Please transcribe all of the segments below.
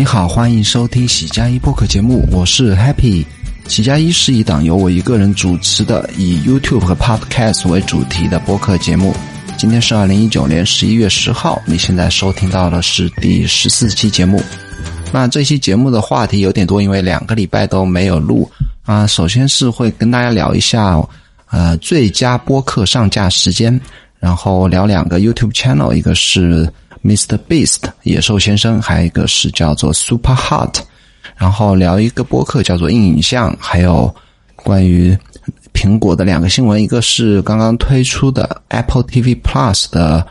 你好，欢迎收听喜加一播客节目，我是 Happy。喜加一是一档由我一个人主持的以 YouTube 和 Podcast 为主题的播客节目。今天是二零一九年十一月十号，你现在收听到的是第十四期节目。那这期节目的话题有点多，因为两个礼拜都没有录啊。首先是会跟大家聊一下呃最佳播客上架时间，然后聊两个 YouTube channel，一个是。Mr. Beast 野兽先生，还有一个是叫做 Super Hot，然后聊一个播客叫做硬影像，还有关于苹果的两个新闻，一个是刚刚推出的 Apple TV Plus 的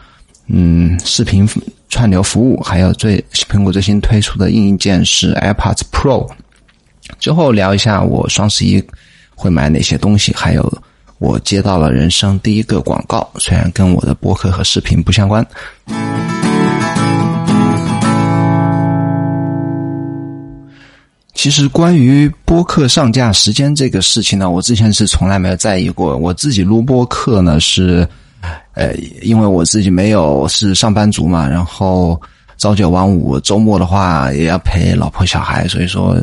嗯视频串流服务，还有最苹果最新推出的硬件是 AirPods Pro。之后聊一下我双十一会买哪些东西，还有我接到了人生第一个广告，虽然跟我的播客和视频不相关。其实关于播客上架时间这个事情呢，我之前是从来没有在意过。我自己录播客呢是，呃，因为我自己没有是上班族嘛，然后朝九晚五，周末的话也要陪老婆小孩，所以说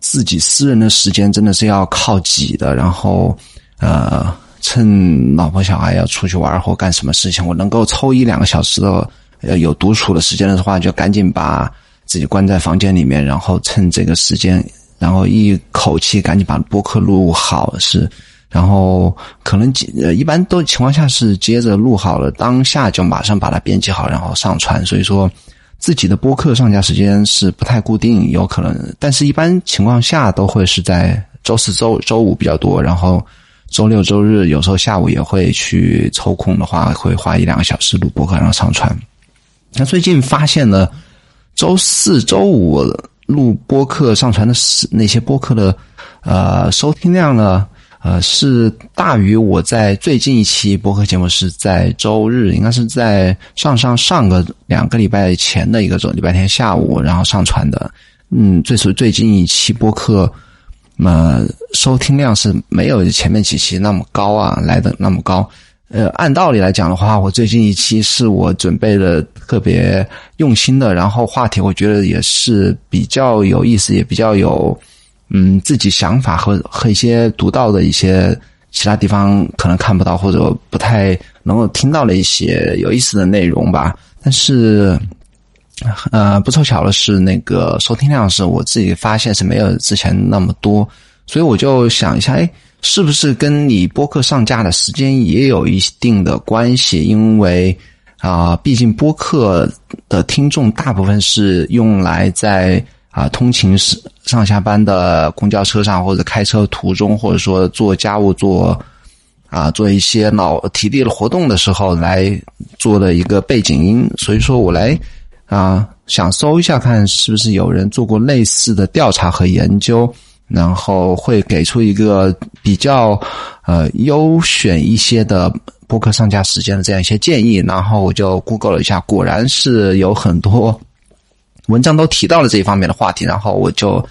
自己私人的时间真的是要靠挤的。然后，呃，趁老婆小孩要出去玩或干什么事情，我能够抽一两个小时的呃有独处的时间的话，就赶紧把。自己关在房间里面，然后趁这个时间，然后一口气赶紧把播客录好是，然后可能呃一般都情况下是接着录好了，当下就马上把它编辑好，然后上传。所以说自己的播客上架时间是不太固定，有可能，但是一般情况下都会是在周四周周五比较多，然后周六周日有时候下午也会去抽空的话，会花一两个小时录播客然后上传。那最近发现呢。周四周五录播客上传的是那些播客的，呃，收听量呢，呃，是大于我在最近一期播客节目是在周日，应该是在上上上个两个礼拜前的一个周礼拜天下午，然后上传的。嗯，最初最近一期播客，那收听量是没有前面几期那么高啊，来的那么高。呃，按道理来讲的话，我最近一期是我准备的特别用心的，然后话题我觉得也是比较有意思，也比较有嗯自己想法和和一些独到的一些其他地方可能看不到或者不太能够听到的一些有意思的内容吧。但是呃，不凑巧的是，那个收听量是我自己发现是没有之前那么多，所以我就想一下，哎。是不是跟你播客上架的时间也有一定的关系？因为啊，毕竟播客的听众大部分是用来在啊通勤时、上下班的公交车上，或者开车途中，或者说做家务、做啊做一些脑体力的活动的时候来做的一个背景音。所以说我来啊想搜一下，看是不是有人做过类似的调查和研究。然后会给出一个比较呃优选一些的播客上架时间的这样一些建议，然后我就 Google 了一下，果然是有很多文章都提到了这一方面的话题，然后我就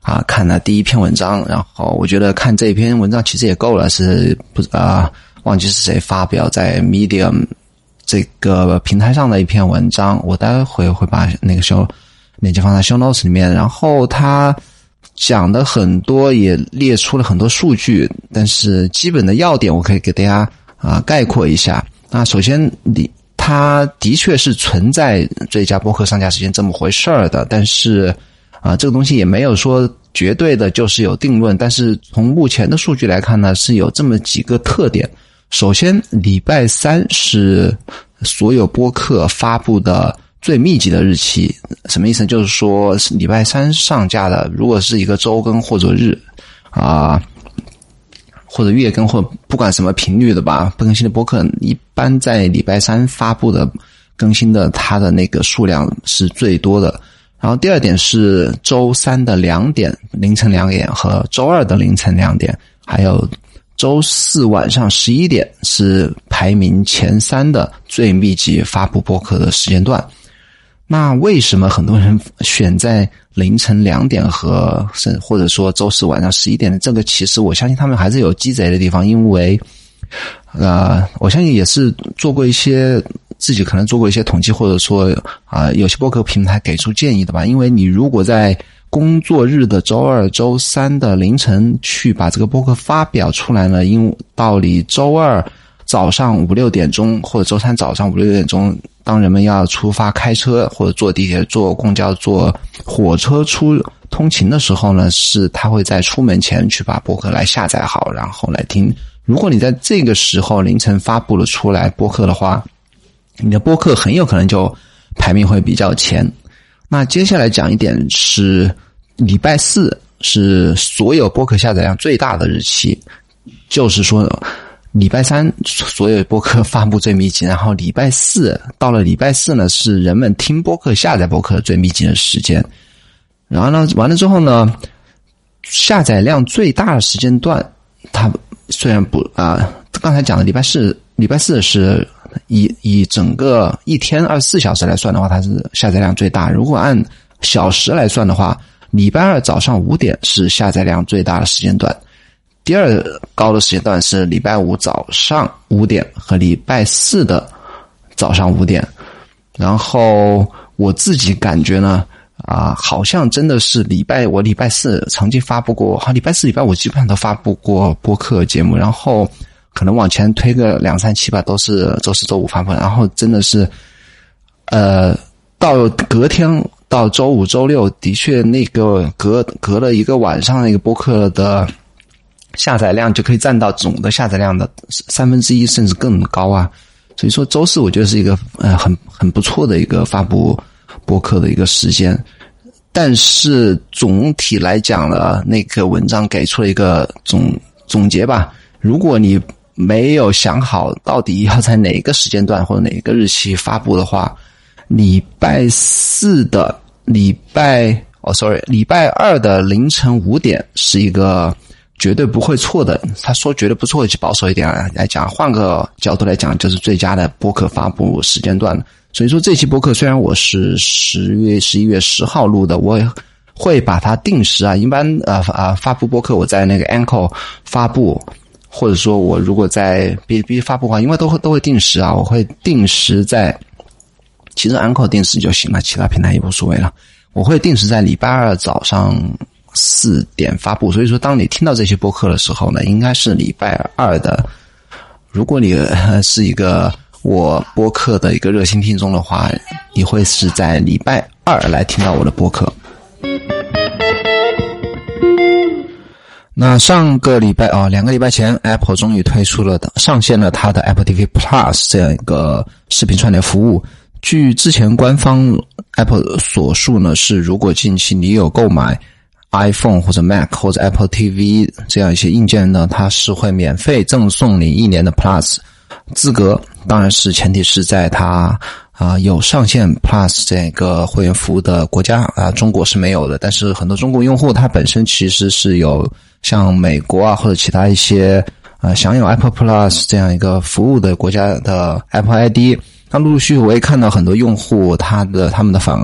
啊看了第一篇文章，然后我觉得看这篇文章其实也够了，是不啊忘记是谁发表在 Medium 这个平台上的一篇文章，我待会会把那个 show 链接放在 show notes 里面，然后他。讲的很多，也列出了很多数据，但是基本的要点我可以给大家啊概括一下。那首先，你它的确是存在最佳播客上架时间这么回事儿的，但是啊，这个东西也没有说绝对的就是有定论。但是从目前的数据来看呢，是有这么几个特点。首先，礼拜三是所有播客发布的。最密集的日期什么意思？就是说是礼拜三上架的，如果是一个周更或者日啊，或者月更或不管什么频率的吧，不更新的播客，一般在礼拜三发布的更新的，它的那个数量是最多的。然后第二点是周三的两点凌晨两点和周二的凌晨两点，还有周四晚上十一点是排名前三的最密集发布播客的时间段。那为什么很多人选在凌晨两点和甚或者说周四晚上十一点的这个？其实我相信他们还是有鸡贼的地方，因为，呃，我相信也是做过一些自己可能做过一些统计，或者说啊，有些播客平台给出建议的吧。因为你如果在工作日的周二、周三的凌晨去把这个播客发表出来呢，因道理周二早上五六点钟，或者周三早上五六点钟，当人们要出发开车或者坐地铁、坐公交、坐火车出通勤的时候呢，是他会在出门前去把播客来下载好，然后来听。如果你在这个时候凌晨发布了出来播客的话，你的播客很有可能就排名会比较前。那接下来讲一点是礼拜四是所有播客下载量最大的日期，就是说礼拜三所有播客发布最密集，然后礼拜四到了礼拜四呢是人们听播客下载播客最密集的时间。然后呢，完了之后呢，下载量最大的时间段它。虽然不啊，刚才讲的礼拜四，礼拜四是以以整个一天二十四小时来算的话，它是下载量最大。如果按小时来算的话，礼拜二早上五点是下载量最大的时间段，第二高的时间段是礼拜五早上五点和礼拜四的早上五点。然后我自己感觉呢。啊，好像真的是礼拜我礼拜四曾经发布过，好礼拜四礼拜五基本上都发布过播客节目，然后可能往前推个两三期吧，都是周四周五发布，然后真的是，呃，到隔天到周五周六，的确那个隔隔了一个晚上那个播客的下载量就可以占到总的下载量的三分之一甚至更高啊，所以说周四我觉得是一个呃很很不错的一个发布。播客的一个时间，但是总体来讲呢，那个文章给出了一个总总结吧。如果你没有想好到底要在哪个时间段或者哪个日期发布的话，礼拜四的礼拜哦，sorry，礼拜二的凌晨五点是一个绝对不会错的。他说绝对不错，就保守一点来讲，换个角度来讲，就是最佳的播客发布时间段。所以说，这期播客虽然我是十月十一月十号录的，我也会把它定时啊。一般呃啊发布播客，我在那个 Anchor 发布，或者说我如果在哔哩哔哩发布的话，因为都会都会定时啊，我会定时在，其实 Anchor 定时就行了，其他平台也无所谓了。我会定时在礼拜二早上四点发布。所以说，当你听到这些播客的时候呢，应该是礼拜二的。如果你是一个。我播客的一个热心听众的话，你会是在礼拜二来听到我的播客。那上个礼拜啊，两个礼拜前，Apple 终于推出了上线了它的 Apple TV Plus 这样一个视频串联服务。据之前官方 Apple 所述呢，是如果近期你有购买 iPhone 或者 Mac 或者 Apple TV 这样一些硬件呢，它是会免费赠送你一年的 Plus。资格当然是前提是在它啊有上线 Plus 这个会员服务的国家啊，中国是没有的。但是很多中国用户他本身其实是有像美国啊或者其他一些啊享有 Apple Plus 这样一个服务的国家的 Apple ID。那陆陆续续我也看到很多用户他的他们的反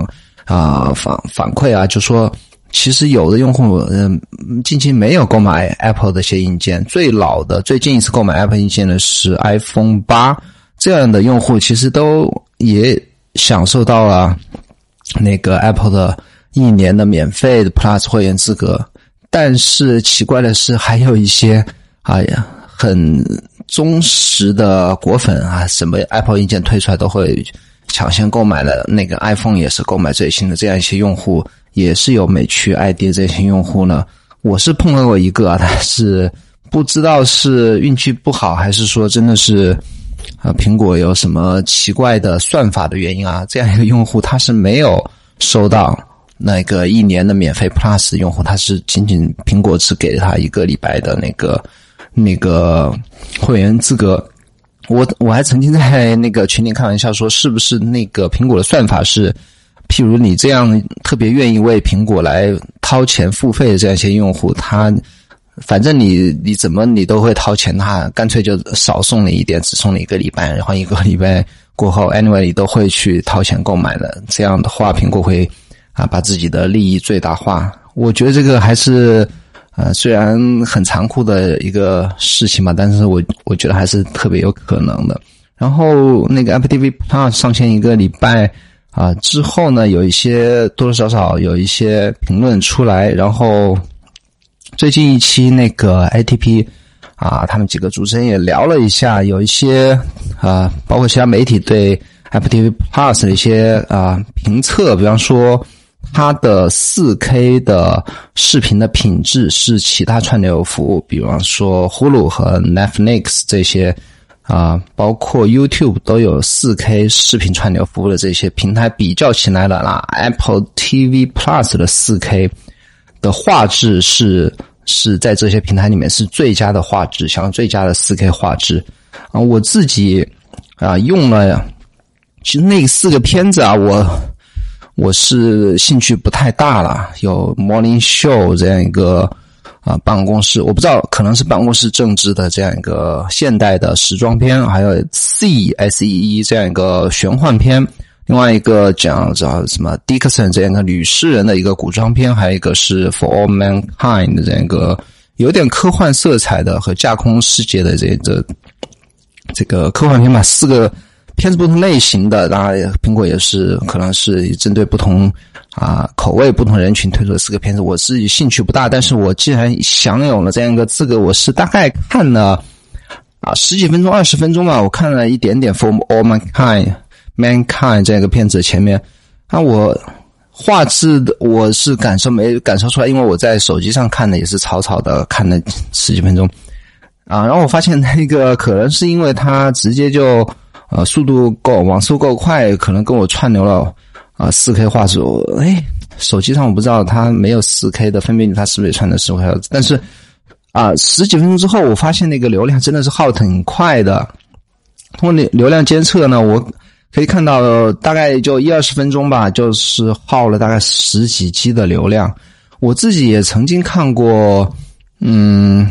啊反反馈啊，就说。其实有的用户，嗯，近期没有购买 Apple 的一些硬件。最老的、最近一次购买 Apple 硬件的是 iPhone 八，这样的用户其实都也享受到了那个 Apple 的一年的免费的 Plus 会员资格。但是奇怪的是，还有一些哎呀很忠实的果粉啊，什么 Apple 硬件推出来都会抢先购买了，那个 iPhone 也是购买最新的这样一些用户。也是有美区 ID 这些用户呢，我是碰到过一个，但是不知道是运气不好，还是说真的是啊苹果有什么奇怪的算法的原因啊？这样一个用户他是没有收到那个一年的免费 Plus 用户，他是仅仅苹果只给了他一个礼拜的那个那个会员资格。我我还曾经在那个群里开玩笑说，是不是那个苹果的算法是？譬如你这样特别愿意为苹果来掏钱付费的这样一些用户，他反正你你怎么你都会掏钱，他干脆就少送你一点，只送你一个礼拜，然后一个 礼拜过后，anyway 你都会去掏钱购买的。这样的话，苹果会啊把自己的利益最大化。我觉得这个还是呃虽然很残酷的一个事情嘛，但是我我觉得还是特别有可能的。然后那个 Apple TV Plus 上线一个礼拜啊之后呢，有一些多多少少有一些评论出来，然后最近一期那个 ATP 啊，他们几个主持人也聊了一下，有一些啊，包括其他媒体对 Apple TV Plus 的一些啊评测，比方说。它的四 K 的视频的品质是其他串流服务，比方说 Hulu 和 Netflix 这些啊，包括 YouTube 都有四 K 视频串流服务的这些平台比较起来了啦，Apple TV Plus 的四 K 的画质是是在这些平台里面是最佳的画质，享最佳的四 K 画质啊。我自己啊用了，其实那四个片子啊我。我是兴趣不太大了，有 Morning Show 这样一个啊办公室，我不知道可能是办公室政治的这样一个现代的时装片，还有 C S E E 这样一个玄幻片，另外一个讲叫什么 Dickson 这样一个女诗人的一个古装片，还有一个是 For All Mankind 的这样一个有点科幻色彩的和架空世界的这这这个科幻片吧，四个。片子不同类型的，当然苹果也是可能是针对不同啊口味、不同人群推出的四个片子。我自己兴趣不大，但是我既然享有了这样一个资格，我是大概看了啊十几分钟、二十分钟吧，我看了一点点《For All Mankind》Mankind 这样一个片子前面啊，我画质的我是感受没感受出来，因为我在手机上看的也是草草的看了十几分钟啊，然后我发现那个可能是因为它直接就。呃，速度够，网速够快，可能跟我串流了啊，四 K 画质。哎，手机上我不知道它没有四 K 的分辨率，它是不是也串的四 K？但是啊，十几分钟之后，我发现那个流量真的是耗挺快的。通过流流量监测呢，我可以看到大概就一二十分钟吧，就是耗了大概十几 G 的流量。我自己也曾经看过，嗯。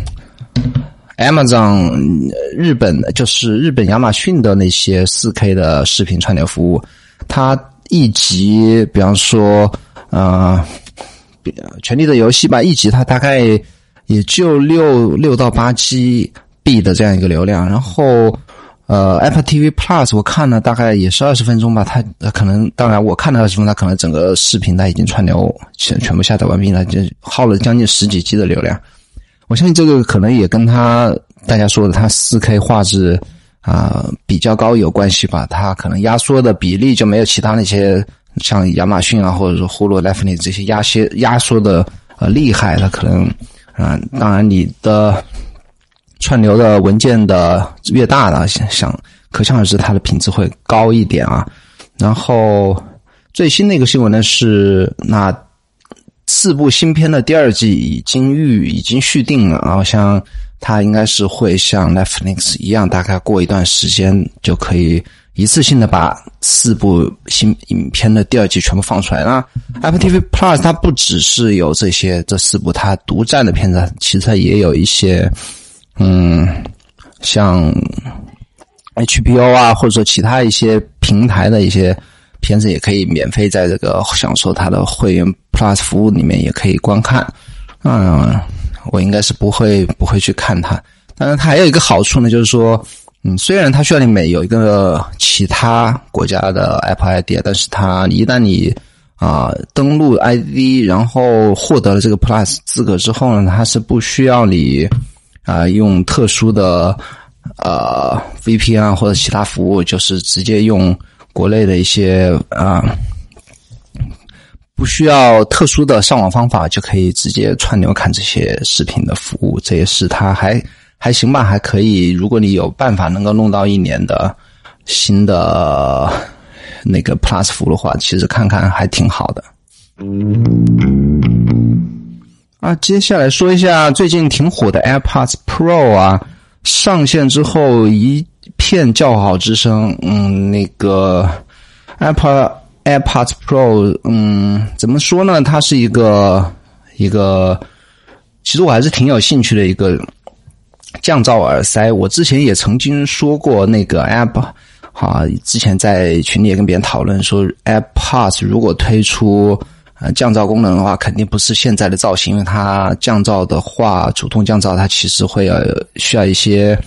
Amazon 日本就是日本亚马逊的那些四 K 的视频串流服务，它一集，比方说，呃，《权力的游戏》吧，一集它大概也就六六到八 G B 的这样一个流量。然后，呃，Apple TV Plus 我看了大概也是二十分钟吧，它可能当然我看了二十分钟，它可能整个视频它已经串流全全部下载完毕了，就耗了将近十几 G 的流量。我相信这个可能也跟他大家说的他四 K 画质啊比较高有关系吧，它可能压缩的比例就没有其他那些像亚马逊啊或者说呼噜、奈弗利这些压些压缩的呃厉害，它可能啊，当然你的串流的文件的越大了，想可想而知它的品质会高一点啊。然后最新的一个新闻呢是那。四部新片的第二季已经预已经续订了，然后像它应该是会像 Netflix 一样，大概过一段时间就可以一次性的把四部新影片的第二季全部放出来。那 Apple TV Plus 它不只是有这些这四部它独占的片子，其实它也有一些，嗯，像 HBO 啊，或者说其他一些平台的一些。片子也可以免费在这个享受它的会员 Plus 服务里面也可以观看，嗯，我应该是不会不会去看它。当然，它还有一个好处呢，就是说，嗯，虽然它需要你每有一个其他国家的 Apple ID，但是它一旦你啊登录 ID，然后获得了这个 Plus 资格之后呢，它是不需要你啊用特殊的呃 VPN 或者其他服务，就是直接用。国内的一些啊，不需要特殊的上网方法就可以直接串流看这些视频的服务，这也是它还还行吧，还可以。如果你有办法能够弄到一年的新的那个 Plus 服务的话，其实看看还挺好的。啊，接下来说一下最近挺火的 AirPods Pro 啊，上线之后一。片叫好之声，嗯，那个 Apple AirPods Pro，嗯，怎么说呢？它是一个一个，其实我还是挺有兴趣的一个降噪耳塞。我之前也曾经说过，那个 Apple，啊，之前在群里也跟别人讨论说，AirPods 如果推出呃降噪功能的话，肯定不是现在的造型，因为它降噪的话，主动降噪，它其实会要需要一些。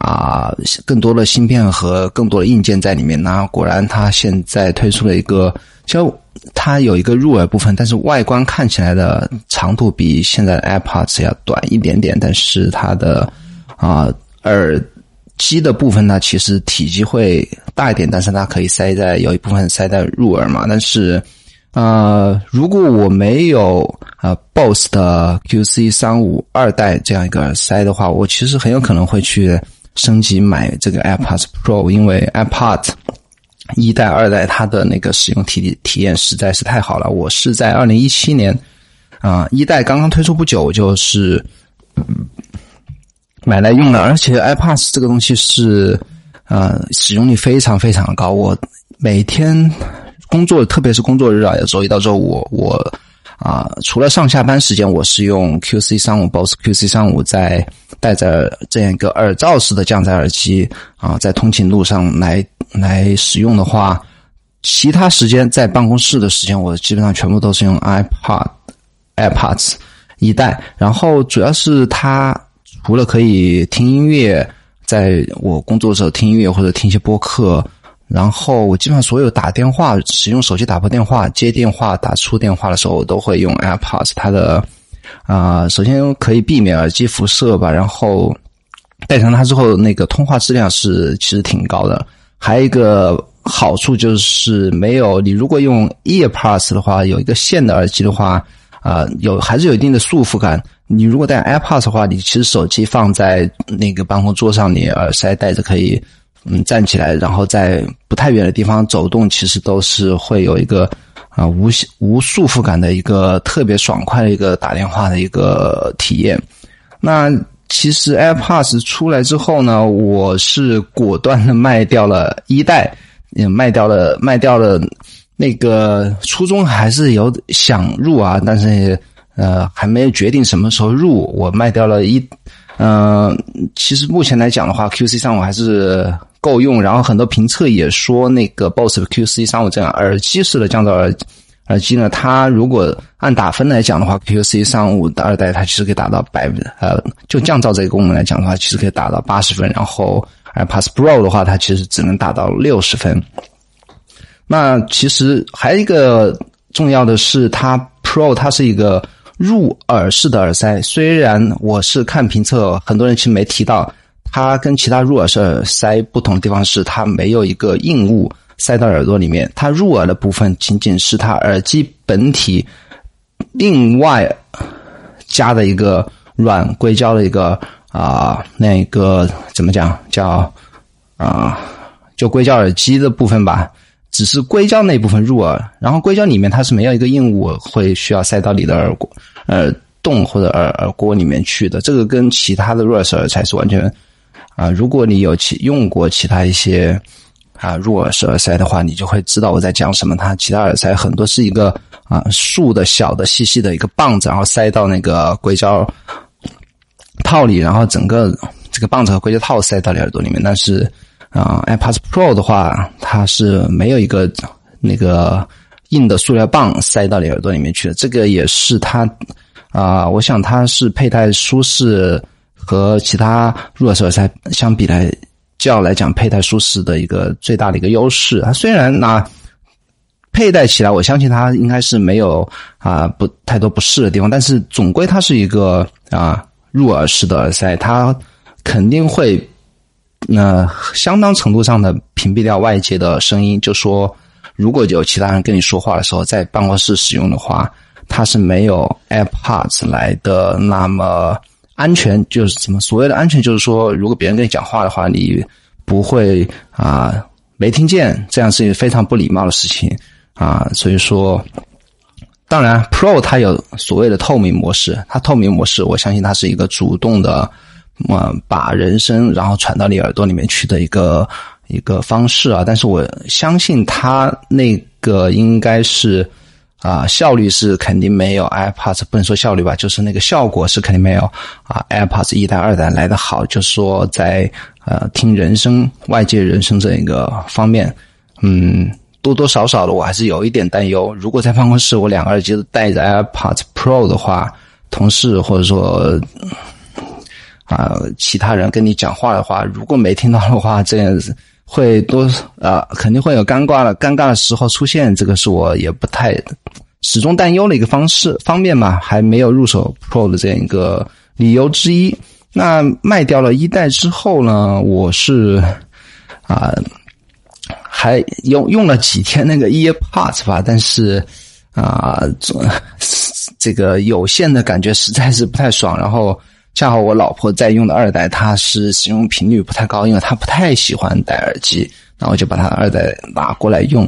啊更多的芯片和更多的硬件在里面。那果然，它现在推出了一个，就它有一个入耳部分，但是外观看起来的长度比现在的 AirPods 要短一点点，但是它的啊耳机的部分呢，其实体积会大一点，但是它可以塞在有一部分塞在入耳嘛，但是。呃，如果我没有呃 BOSS 的 QC 三五二代这样一个耳塞的话，我其实很有可能会去升级买这个 AirPods Pro，因为 AirPods 一代、二代它的那个使用体体验实在是太好了。我是在二零一七年啊一代刚刚推出不久，就是买来用的，而且 AirPods 这个东西是呃使用率非常非常的高，我每天。工作特别是工作日啊，有周一到周五，我啊除了上下班时间，我是用 QC 三五 BOSS QC 三五在带着这样一个耳罩式的降载耳机啊，在通勤路上来来使用的话，其他时间在办公室的时间，我基本上全部都是用 iPod AirPods 一代，然后主要是它除了可以听音乐，在我工作的时候听音乐或者听一些播客。然后我基本上所有打电话、使用手机打拨电话、接电话、打出电话的时候，我都会用 AirPods。它的啊，首先可以避免耳机辐射吧。然后戴上它之后，那个通话质量是其实挺高的。还有一个好处就是没有你如果用 EarPods 的话，有一个线的耳机的话，啊，有还是有一定的束缚感。你如果戴 AirPods 的话，你其实手机放在那个办公桌上，你耳塞戴着可以。嗯，站起来，然后在不太远的地方走动，其实都是会有一个啊无无束缚感的一个特别爽快的一个打电话的一个体验。那其实 AirPods 出来之后呢，我是果断的卖掉了一代，也卖掉了卖掉了那个初衷还是有想入啊，但是呃还没有决定什么时候入，我卖掉了一嗯，其实目前来讲的话，QC 三五还是。够用，然后很多评测也说那个 BOSS QC 三五这样耳机式的降噪耳耳机呢，它如果按打分来讲的话，QC 三五的二代它其实可以达到百分呃，就降噪这个功能来讲的话，其实可以达到八十分，然后 AirPods Pro 的话，它其实只能达到六十分。那其实还有一个重要的是，它 Pro 它是一个入耳式的耳塞，虽然我是看评测，很多人其实没提到。它跟其他入耳式耳塞不同的地方是，它没有一个硬物塞到耳朵里面，它入耳的部分仅仅是它耳机本体另外加的一个软硅胶的一个啊，那个怎么讲叫啊，就硅胶耳机的部分吧，只是硅胶那部分入耳，然后硅胶里面它是没有一个硬物会需要塞到你的耳耳洞或者耳耳郭里面去的，这个跟其他的入耳式耳塞是完全。啊，如果你有其用过其他一些啊入耳式耳塞的话，你就会知道我在讲什么。它其他耳塞很多是一个啊竖的小的细细的一个棒子，然后塞到那个硅胶套里，然后整个这个棒子和硅胶套塞到你耳朵里面。但是啊，AirPods Pro 的话，它是没有一个那个硬的塑料棒塞到你耳朵里面去的。这个也是它啊，我想它是佩戴舒适。和其他入耳式耳塞相比来较来讲，佩戴舒适的一个最大的一个优势。它虽然那佩戴起来，我相信它应该是没有啊不太多不适的地方，但是总归它是一个啊入耳式的耳塞，它肯定会那相当程度上的屏蔽掉外界的声音。就说如果有其他人跟你说话的时候，在办公室使用的话，它是没有 AirPods 来的那么。安全就是怎么所谓的安全，就是说，如果别人跟你讲话的话，你不会啊没听见，这样是一个非常不礼貌的事情啊。所以说，当然，Pro 它有所谓的透明模式，它透明模式，我相信它是一个主动的，啊，把人声然后传到你耳朵里面去的一个一个方式啊。但是我相信它那个应该是。啊，效率是肯定没有 AirPods，不能说效率吧，就是那个效果是肯定没有啊 AirPods 一代、二代来的好。就是说，在呃听人声、外界人声这一个方面，嗯，多多少少的我还是有一点担忧。如果在办公室我两个耳机都带着 AirPods Pro 的话，同事或者说啊，其他人跟你讲话的话，如果没听到的话，这样子会多啊，肯定会有尴尬的尴尬的时候出现。这个是我也不太始终担忧的一个方式方面嘛，还没有入手 Pro 的这样一个理由之一。那卖掉了一代之后呢，我是啊，还用用了几天那个 EarPods 吧，但是啊，这个有线的感觉实在是不太爽，然后。恰好我老婆在用的二代，她是使用频率不太高，因为她不太喜欢戴耳机，然后我就把她二代拿过来用。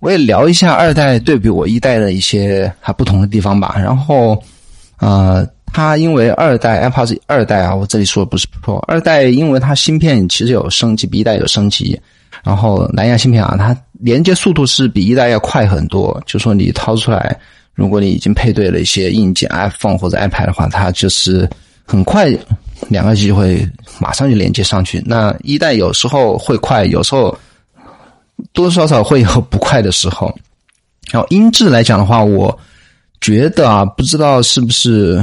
我也聊一下二代对比我一代的一些还不同的地方吧。然后，呃，它因为二代 AirPods 二代啊，我这里说的不是 Pro 二代，因为它芯片其实有升级，比一代有升级。然后蓝牙芯片啊，它连接速度是比一代要快很多。就说你掏出来，如果你已经配对了一些硬件 iPhone 或者 iPad 的话，它就是。很快，两个机会马上就连接上去。那一代有时候会快，有时候多多少少会有不快的时候。然后音质来讲的话，我觉得啊，不知道是不是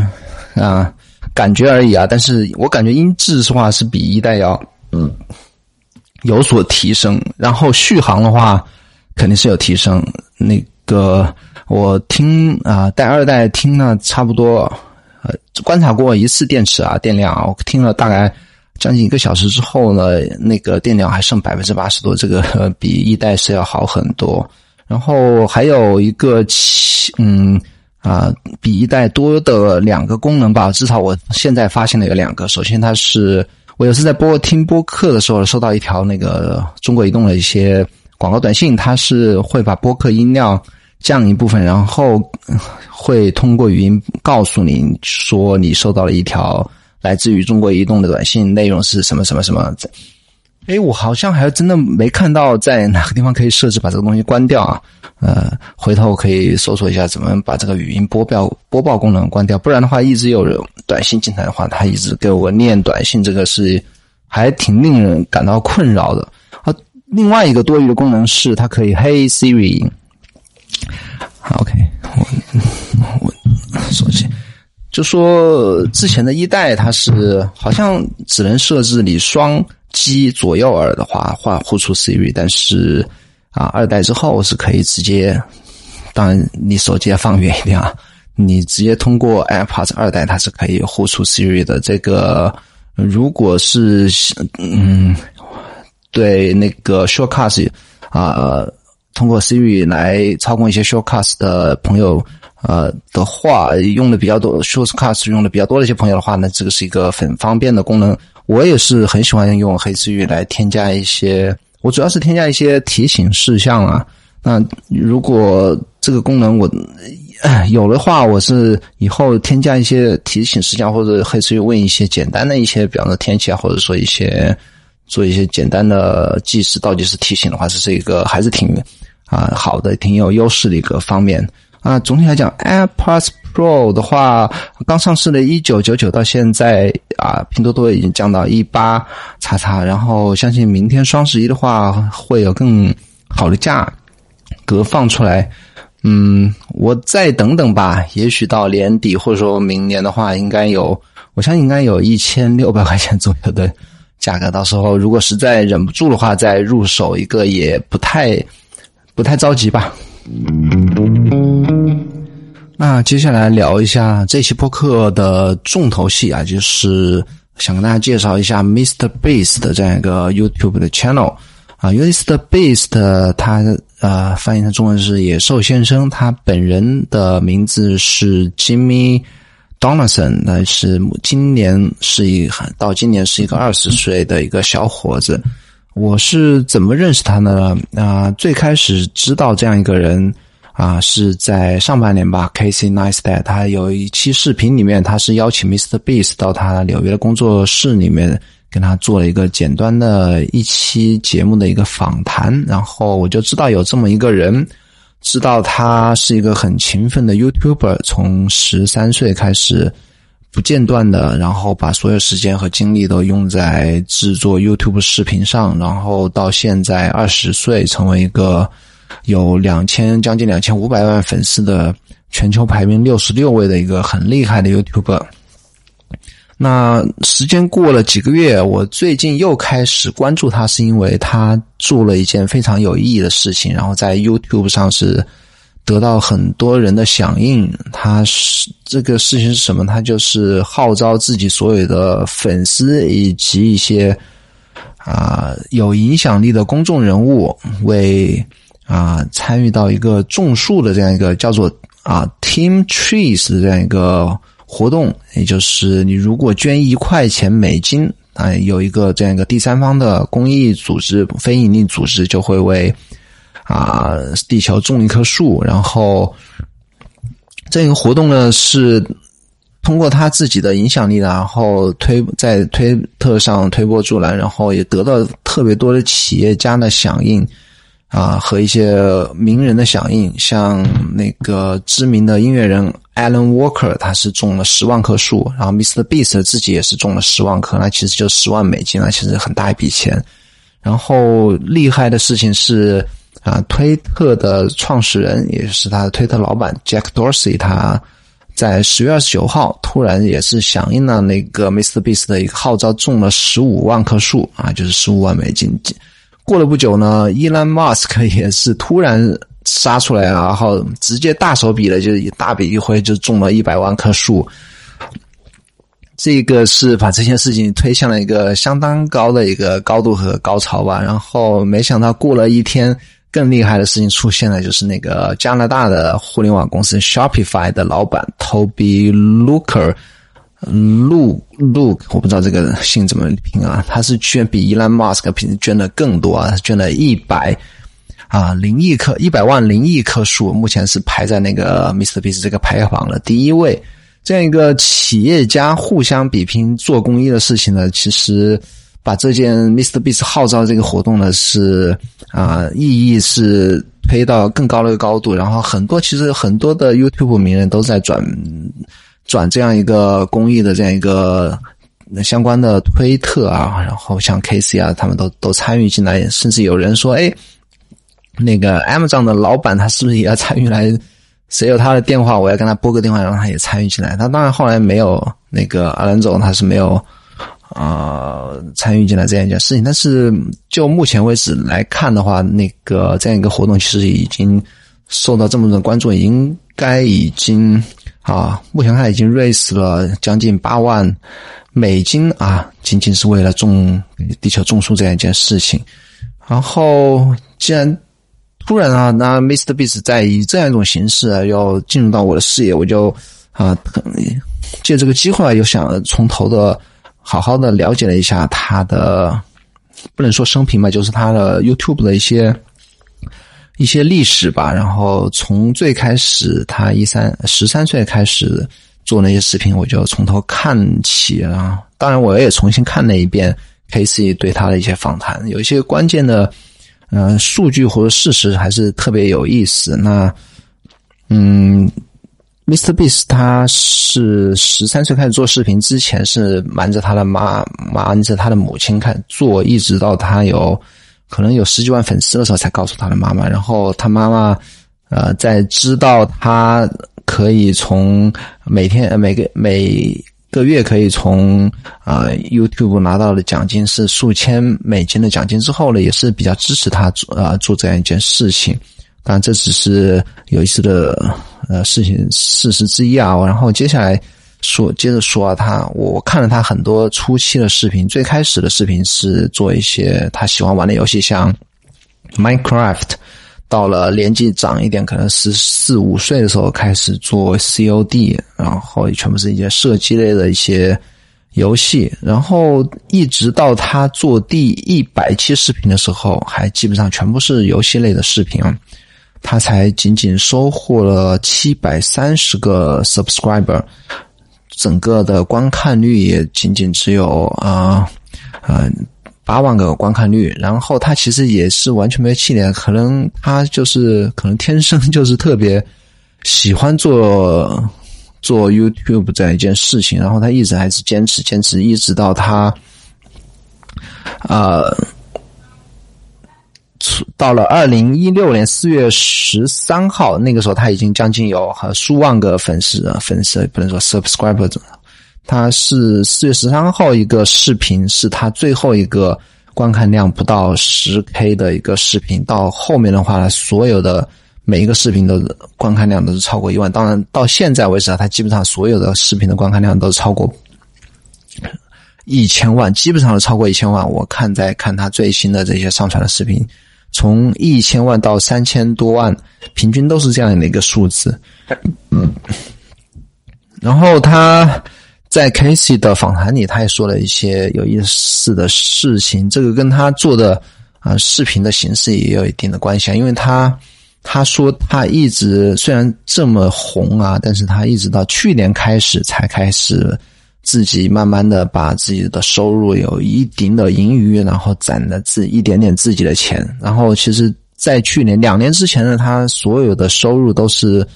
啊，感觉而已啊。但是我感觉音质的话是比一代要嗯有所提升。然后续航的话肯定是有提升。那个我听啊，带二代听了差不多。观察过一次电池啊，电量啊，我听了大概将近一个小时之后呢，那个电量还剩百分之八十多，这个比一代是要好很多。然后还有一个七，嗯啊，比一代多的两个功能吧，至少我现在发现了有两个。首先，它是我有次在播听播客的时候收到一条那个中国移动的一些广告短信，它是会把播客音量。降一部分，然后会通过语音告诉您说你收到了一条来自于中国移动的短信，内容是什么什么什么。哎，我好像还真的没看到在哪个地方可以设置把这个东西关掉啊。呃，回头我可以搜索一下怎么把这个语音播报播报功能关掉。不然的话，一直有短信进来的话，它一直给我念短信，这个是还挺令人感到困扰的。啊，另外一个多余的功能是它可以 Hey Siri。OK，我 我手机就说之前的一代它是好像只能设置你双击左右耳的话话呼出 Siri，但是啊二代之后是可以直接，当然你手机要放远一点啊，你直接通过 AirPods 二代它是可以呼出 Siri 的。这个如果是嗯对那个 shortcut 啊。通过 Siri 来操控一些 Shortcuts 的朋友，呃的话，用的比较多，Shortcuts 用的比较多的一些朋友的话呢，这个是一个很方便的功能。我也是很喜欢用黑 Siri 来添加一些，我主要是添加一些提醒事项啊。那如果这个功能我有的话，我是以后添加一些提醒事项，或者黑 Siri 问一些简单的一些，比方说天气啊，或者说一些做一些简单的计时倒计时提醒的话，这是一个还是挺。啊，好的，挺有优势的一个方面啊。总体来讲，AirPods Pro 的话，刚上市的一九九九到现在啊，拼多多已经降到一八叉叉。然后相信明天双十一的话，会有更好的价格放出来。嗯，我再等等吧，也许到年底或者说明年的话，应该有，我相信应该有一千六百块钱左右的价格。到时候如果实在忍不住的话，再入手一个也不太。不太着急吧。那接下来聊一下这期播客的重头戏啊，就是想跟大家介绍一下 Mr. Beast 的这样一个 YouTube 的 channel 啊。Mr. Beast 他呃翻译成中文是野兽先生，他本人的名字是 Jimmy Donaldson，那是今年是一到今年是一个二十岁的一个小伙子。我是怎么认识他呢？啊，最开始知道这样一个人啊，是在上半年吧。Casey Neistat 他有一期视频里面，他是邀请 Mr. Beast 到他纽约的工作室里面，跟他做了一个简单的一期节目的一个访谈。然后我就知道有这么一个人，知道他是一个很勤奋的 YouTuber，从十三岁开始。不间断的，然后把所有时间和精力都用在制作 YouTube 视频上，然后到现在二十岁，成为一个有两千将近两千五百万粉丝的全球排名六十六位的一个很厉害的 YouTube。那时间过了几个月，我最近又开始关注他，是因为他做了一件非常有意义的事情，然后在 YouTube 上是得到很多人的响应。他是这个事情是什么？他就是号召自己所有的粉丝以及一些啊有影响力的公众人物，为啊参与到一个种树的这样一个叫做啊 Team Trees 的这样一个。活动，也就是你如果捐一块钱美金啊，有一个这样一个第三方的公益组织、非营利组织就会为啊地球种一棵树。然后这个活动呢是通过他自己的影响力，然后推在推特上推波助澜，然后也得到特别多的企业家的响应啊和一些名人的响应，像那个知名的音乐人。Alan Walker 他是种了十万棵树，然后 Mr. Beast 自己也是种了十万棵，那其实就十万美金了，其实很大一笔钱。然后厉害的事情是啊，推特的创始人也是他的推特老板 Jack Dorsey，他在十月二十九号突然也是响应了那个 Mr. Beast 的一个号召，种了十五万棵树啊，就是十五万美金。过了不久呢，Elon Musk 也是突然。杀出来，然后直接大手笔的，就是一大笔一挥就种了一百万棵树。这个是把这件事情推向了一个相当高的一个高度和高潮吧。然后没想到过了一天，更厉害的事情出现了，就是那个加拿大的互联网公司 Shopify 的老板 Toby Looker，路路我不知道这个姓怎么拼啊，他是捐比 Elon Musk 平时捐的更多啊，捐了一百。啊，零亿棵一百万零亿棵树，目前是排在那个 Mr. Beast 这个排行榜的第一位。这样一个企业家互相比拼做公益的事情呢，其实把这件 Mr. Beast 号召这个活动呢，是啊，意义是推到更高的一个高度。然后很多其实很多的 YouTube 名人都在转转这样一个公益的这样一个相关的推特啊，然后像 Casey 啊，他们都都参与进来，甚至有人说，哎。那个 Amazon 的老板，他是不是也要参与来？谁有他的电话，我要跟他拨个电话，让他也参与进来。他当然后来没有那个阿兰总，他是没有啊参与进来这样一件事情。但是就目前为止来看的话，那个这样一个活动其实已经受到这么多的关注，应该已经啊，目前看已经 raise 了将近八万美金啊，仅仅是为了种地球种树这样一件事情。然后既然突然啊，那 Mr. Beast 在以这样一种形式啊，要进入到我的视野，我就啊，借这个机会啊，又想从头的好好的了解了一下他的，不能说生平吧，就是他的 YouTube 的一些一些历史吧。然后从最开始他一三十三岁开始做那些视频，我就从头看起啊。当然，我也重新看了一遍 K.C 对他的一些访谈，有一些关键的。嗯，数据或者事实还是特别有意思。那，嗯，Mr. Beast 他是十三岁开始做视频，之前是瞒着他的妈，瞒着他的母亲看做，一直到他有可能有十几万粉丝的时候才告诉他的妈妈。然后他妈妈，呃，在知道他可以从每天每个每。个月可以从啊 YouTube 拿到的奖金是数千美金的奖金之后呢，也是比较支持他做啊做这样一件事情。当然这只是有意思的呃事情事实之一啊。然后接下来说接着说啊，他我看了他很多初期的视频，最开始的视频是做一些他喜欢玩的游戏，像 Minecraft。到了年纪长一点，可能十四五岁的时候开始做 COD，然后全部是一些射击类的一些游戏，然后一直到他做第一百期视频的时候，还基本上全部是游戏类的视频，他才仅仅收获了七百三十个 subscriber，整个的观看率也仅仅只有啊啊。八万个观看率，然后他其实也是完全没有气馁，可能他就是可能天生就是特别喜欢做做 YouTube 这样一件事情，然后他一直还是坚持坚持，一直到他啊，出到了二零一六年四月十三号，那个时候他已经将近有数万个粉丝啊，粉丝不能说 subscriber。他是四月十三号一个视频，是他最后一个观看量不到十 K 的一个视频。到后面的话，所有的每一个视频的观看量都是超过一万。当然，到现在为止啊，他基本上所有的视频的观看量都是超过一千万，基本上是超过一千万。我看在看他最新的这些上传的视频。从一千万到三千多万，平均都是这样的一个数字。嗯，然后他在 Casey 的访谈里，他也说了一些有意思的事情。这个跟他做的啊视频的形式也有一定的关系啊，因为他他说他一直虽然这么红啊，但是他一直到去年开始才开始。自己慢慢的把自己的收入有一定的盈余，然后攒了自一点点自己的钱。然后其实，在去年两年之前呢，他所有的收入都是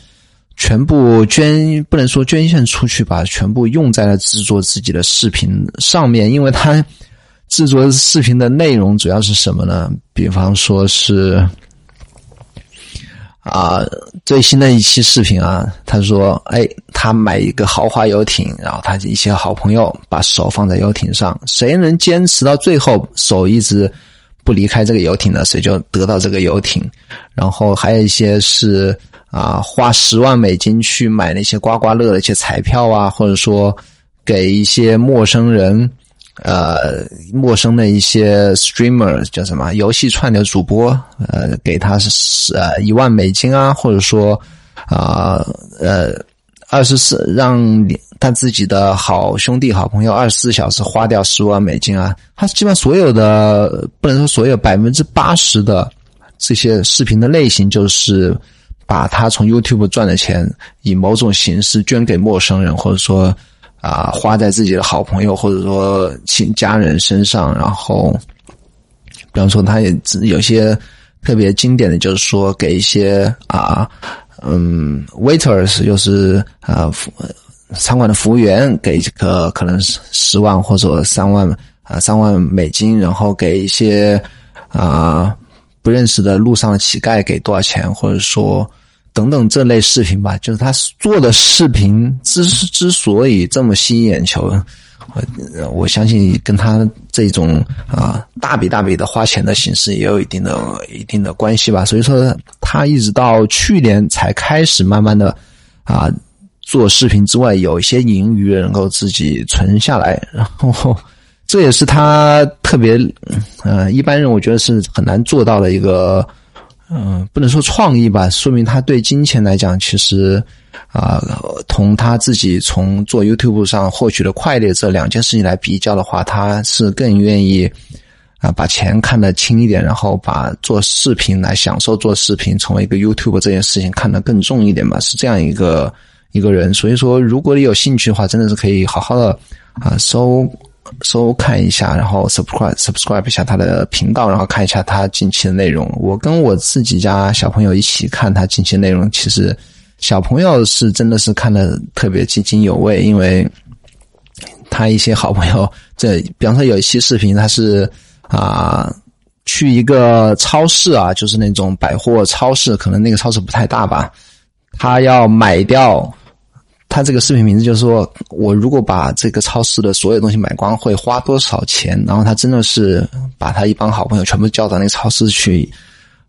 全部捐，不能说捐献出去吧，全部用在了制作自己的视频上面。因为他制作视频的内容主要是什么呢？比方说是。啊，最新的一期视频啊，他说：“哎，他买一个豪华游艇，然后他一些好朋友把手放在游艇上，谁能坚持到最后，手一直不离开这个游艇呢？谁就得到这个游艇。然后还有一些是啊，花十万美金去买那些刮刮乐的一些彩票啊，或者说给一些陌生人。”呃，陌生的一些 streamer 叫什么游戏串流主播，呃，给他是呃一万美金啊，或者说啊呃二十四让他自己的好兄弟好朋友二十四小时花掉十五万美金啊，他基本上所有的不能说所有百分之八十的这些视频的类型，就是把他从 YouTube 赚的钱以某种形式捐给陌生人，或者说。啊，花在自己的好朋友或者说亲家人身上，然后，比方说，他也有些特别经典的就是说，给一些啊，嗯，waiters，又是啊，餐馆的服务员，给一个可能十万或者三万啊，三万美金，然后给一些啊不认识的路上的乞丐给多少钱，或者说。等等这类视频吧，就是他做的视频之之所以这么吸引眼球，我我相信跟他这种啊大笔大笔的花钱的形式也有一定的一定的关系吧。所以说，他一直到去年才开始慢慢的啊做视频之外，有一些盈余能够自己存下来，然后这也是他特别呃一般人我觉得是很难做到的一个。嗯，不能说创意吧，说明他对金钱来讲，其实啊，同他自己从做 YouTube 上获取的快乐这两件事情来比较的话，他是更愿意啊把钱看得轻一点，然后把做视频来享受做视频，成为一个 YouTube 这件事情看得更重一点吧，是这样一个一个人。所以说，如果你有兴趣的话，真的是可以好好的啊搜。收看一下，然后 subscribe subscribe 一下他的频道，然后看一下他近期的内容。我跟我自己家小朋友一起看他近期内容，其实小朋友是真的是看的特别津津有味，因为他一些好朋友，这比方说有一期视频，他是啊去一个超市啊，就是那种百货超市，可能那个超市不太大吧，他要买掉。他这个视频名字就是说，我如果把这个超市的所有东西买光，会花多少钱？然后他真的是把他一帮好朋友全部叫到那个超市去，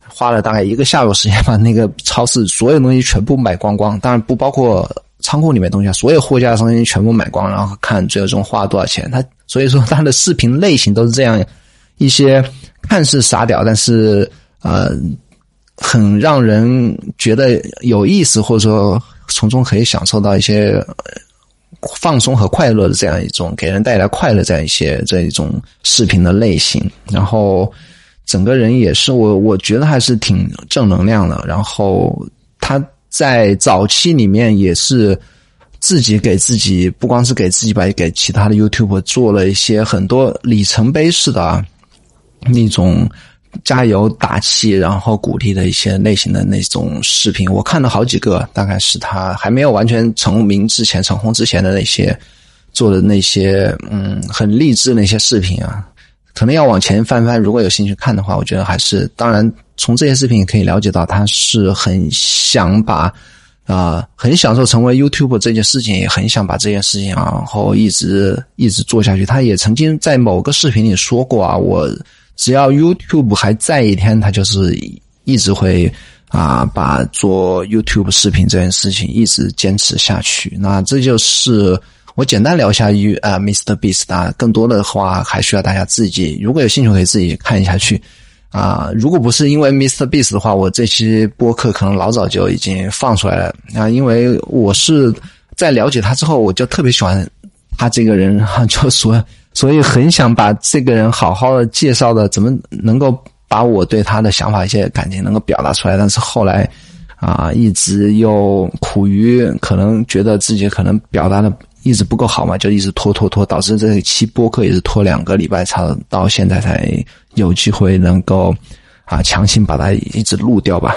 花了大概一个下午时间，把那个超市所有东西全部买光光。当然不包括仓库里面东西啊，所有货架上东西全部买光，然后看最终花了多少钱。他所以说他的视频类型都是这样一些看似傻屌，但是呃很让人觉得有意思，或者说。从中可以享受到一些放松和快乐的这样一种给人带来快乐这样一些这一种视频的类型，然后整个人也是我我觉得还是挺正能量的。然后他在早期里面也是自己给自己，不光是给自己吧，也给其他的 YouTube 做了一些很多里程碑式的那种。加油打气，然后鼓励的一些类型的那种视频，我看了好几个，大概是他还没有完全成名之前、成红之前的那些做的那些，嗯，很励志那些视频啊。可能要往前翻翻，如果有兴趣看的话，我觉得还是，当然从这些视频也可以了解到，他是很想把啊，很享受成为 YouTube 这件事情，也很想把这件事情啊，然后一直一直做下去。他也曾经在某个视频里说过啊，我只要 YouTube 还在一天，他就是一直会啊，把做 YouTube 视频这件事情一直坚持下去。那这就是我简单聊一下 U 啊，Mr. Beast 啊，更多的话还需要大家自己，如果有兴趣可以自己看一下去。啊，如果不是因为 Mr. Beast 的话，我这期播客可能老早就已经放出来了啊。因为我是在了解他之后，我就特别喜欢他这个人哈，就说所以很想把这个人好好的介绍的，怎么能够把我对他的想法一些感情能够表达出来。但是后来啊，一直又苦于可能觉得自己可能表达的。一直不够好嘛，就一直拖拖拖，导致这一期播客也是拖两个礼拜，才到现在才有机会能够啊强行把它一直录掉吧。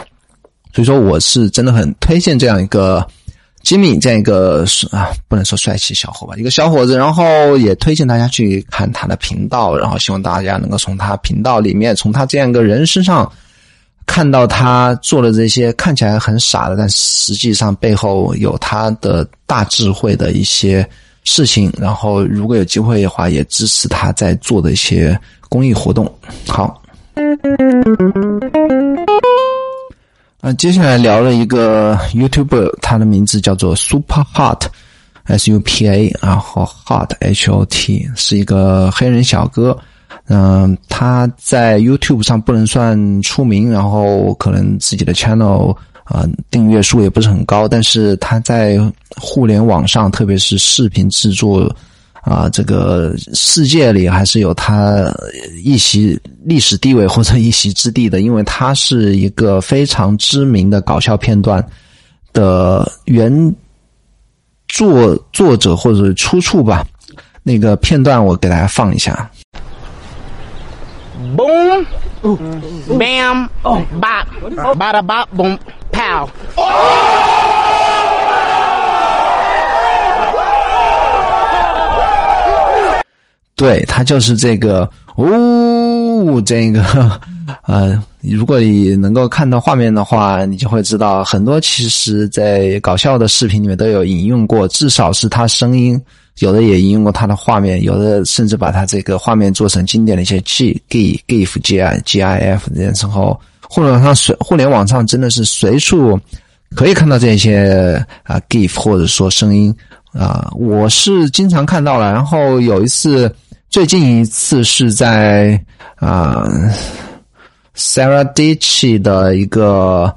所以说，我是真的很推荐这样一个吉米这样一个啊，不能说帅气小伙吧，一个小伙子，然后也推荐大家去看他的频道，然后希望大家能够从他频道里面，从他这样一个人身上。看到他做的这些看起来很傻的，但实际上背后有他的大智慧的一些事情。然后，如果有机会的话，也支持他在做的一些公益活动。好，那，接下来聊了一个 YouTuber，他的名字叫做 Super Hot，S U P A，然后 Hot H O T，是一个黑人小哥。嗯，他在 YouTube 上不能算出名，然后可能自己的 channel 啊订阅数也不是很高，但是他在互联网上，特别是视频制作啊这个世界里，还是有他一席历史地位或者一席之地的，因为他是一个非常知名的搞笑片段的原作作者或者出处吧。那个片段我给大家放一下。Boom, bam, bop, bada bop, boom, pow. 对他就是这个哦，这个 呃，如果你能够看到画面的话，你就会知道很多其实在搞笑的视频里面都有引用过，至少是他声音。有的也引用过他的画面，有的甚至把他这个画面做成经典的一些 G G GIF G I G I F 这些时候，互联网上随互联网上真的是随处可以看到这些啊 GIF 或者说声音啊，我是经常看到了。然后有一次，最近一次是在啊 Sarah Dichi 的一个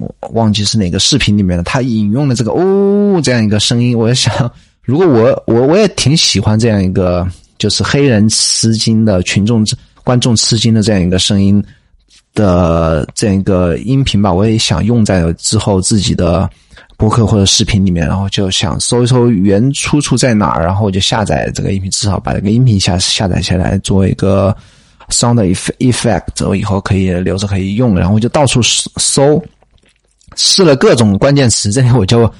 我忘记是哪个视频里面的，他引用了这个哦这样一个声音，我想。如果我我我也挺喜欢这样一个，就是黑人吃惊的群众观众吃惊的这样一个声音的这样一个音频吧，我也想用在之后自己的博客或者视频里面，然后就想搜一搜原出处在哪儿，然后我就下载这个音频，至少把这个音频下下载下来做一个 sound effect，我以后可以留着可以用，然后我就到处搜，试了各种关键词，这里我就。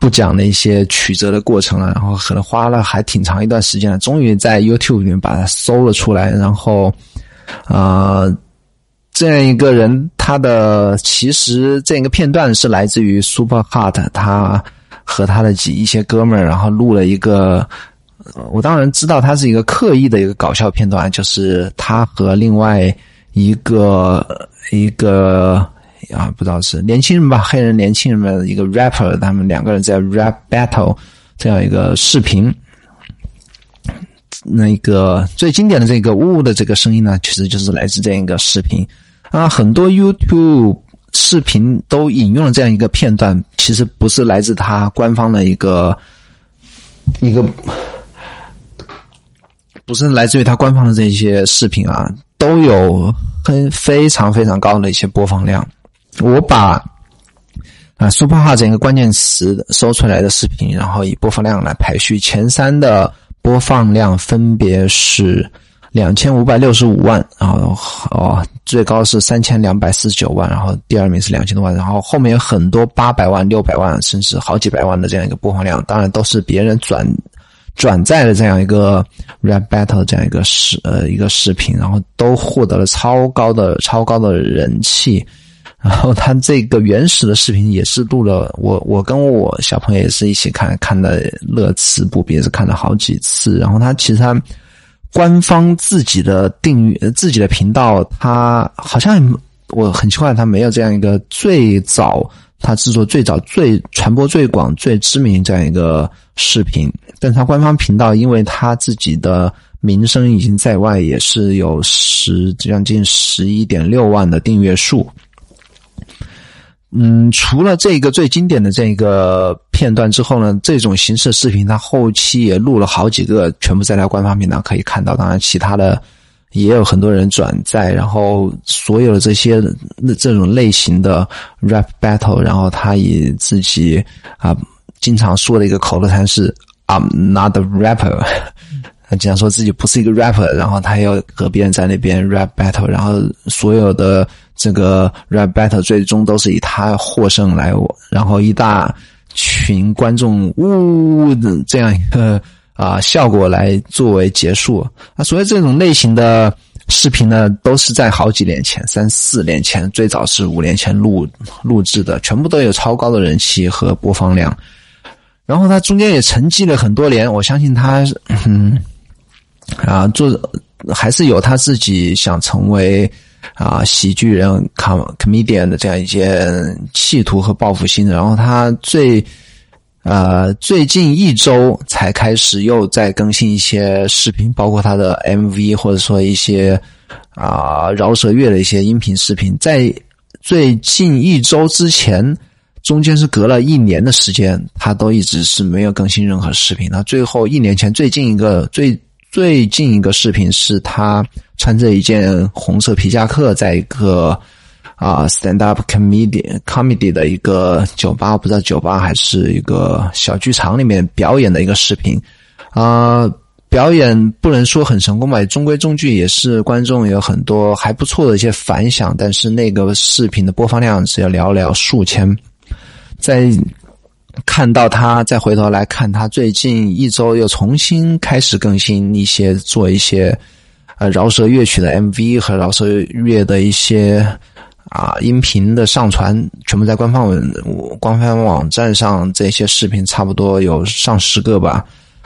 不讲那些曲折的过程了，然后可能花了还挺长一段时间了，终于在 YouTube 里面把它搜了出来。然后，啊，这样一个人，他的其实这样一个片段是来自于 Super Hot，他和他的几一些哥们儿，然后录了一个。我当然知道他是一个刻意的一个搞笑片段，就是他和另外一个一个。啊，不知道是年轻人吧，黑人年轻人们一个 rapper，他们两个人在 rap battle 这样一个视频。那个最经典的这个呜的这个声音呢，其实就是来自这样一个视频啊。很多 YouTube 视频都引用了这样一个片段，其实不是来自他官方的一个一个，不是来自于他官方的这些视频啊，都有很非常非常高的一些播放量。我把啊 “super hot” 这个关键词搜出来的视频，然后以播放量来排序，前三的播放量分别是两千五百六十五万，然后哦最高是三千两百四十九万，然后第二名是两千多万，然后后面有很多八百万、六百万，甚至好几百万的这样一个播放量，当然都是别人转转载的这样一个 rap battle 这样一个视呃一个视频，然后都获得了超高的超高的人气。然后他这个原始的视频也是录了，我我跟我小朋友也是一起看，看的乐此不疲，是看了好几次。然后他其实他官方自己的订阅自己的频道，他好像我很奇怪，他没有这样一个最早他制作最早最传播最广最知名这样一个视频。但他官方频道，因为他自己的名声已经在外，也是有十将近十一点六万的订阅数。嗯，除了这个最经典的这个片段之后呢，这种形式视频，他后期也录了好几个，全部在他官方频道可以看到。当然，其他的也有很多人转载。然后，所有的这些这种类型的 rap battle，然后他以自己啊经常说的一个口头禅是 "I'm not a rapper"，他 经常说自己不是一个 rapper，然后他要和别人在那边 rap battle，然后所有的。这个 rap battle 最终都是以他获胜来我，然后一大群观众呜的这样一个 啊效果来作为结束。啊，所以这种类型的视频呢，都是在好几年前，三四年前，最早是五年前录录制的，全部都有超高的人气和播放量。然后他中间也沉寂了很多年，我相信他嗯啊做还是有他自己想成为。啊，喜剧人、com comedian 的这样一些企图和报复心，然后他最呃最近一周才开始又在更新一些视频，包括他的 MV 或者说一些啊饶舌乐的一些音频视频，在最近一周之前，中间是隔了一年的时间，他都一直是没有更新任何视频。那最后一年前最近一个最。最近一个视频是他穿着一件红色皮夹克，在一个啊 stand up comedy comedy 的一个酒吧，不知道酒吧还是一个小剧场里面表演的一个视频。啊，表演不能说很成功吧，中规中矩，也是观众有很多还不错的一些反响。但是那个视频的播放量只有寥寥数千，在。看到他，再回头来看他最近一周又重新开始更新一些，做一些呃饶舌乐曲的 MV 和饶舌乐的一些啊音频的上传，全部在官方文官方网站上。这些视频差不多有上十个吧，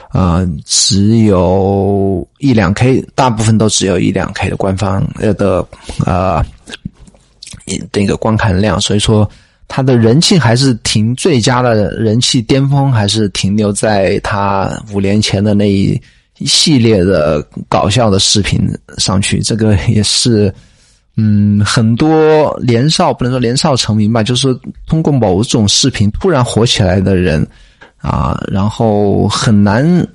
啊，只有一两 K，大部分都只有一两 K 的官方呃的啊那个观看量，所以说。他的人气还是停最佳的人气巅峰，还是停留在他五年前的那一系列的搞笑的视频上去。这个也是，嗯，很多年少不能说年少成名吧，就是通过某种视频突然火起来的人啊，然后很难。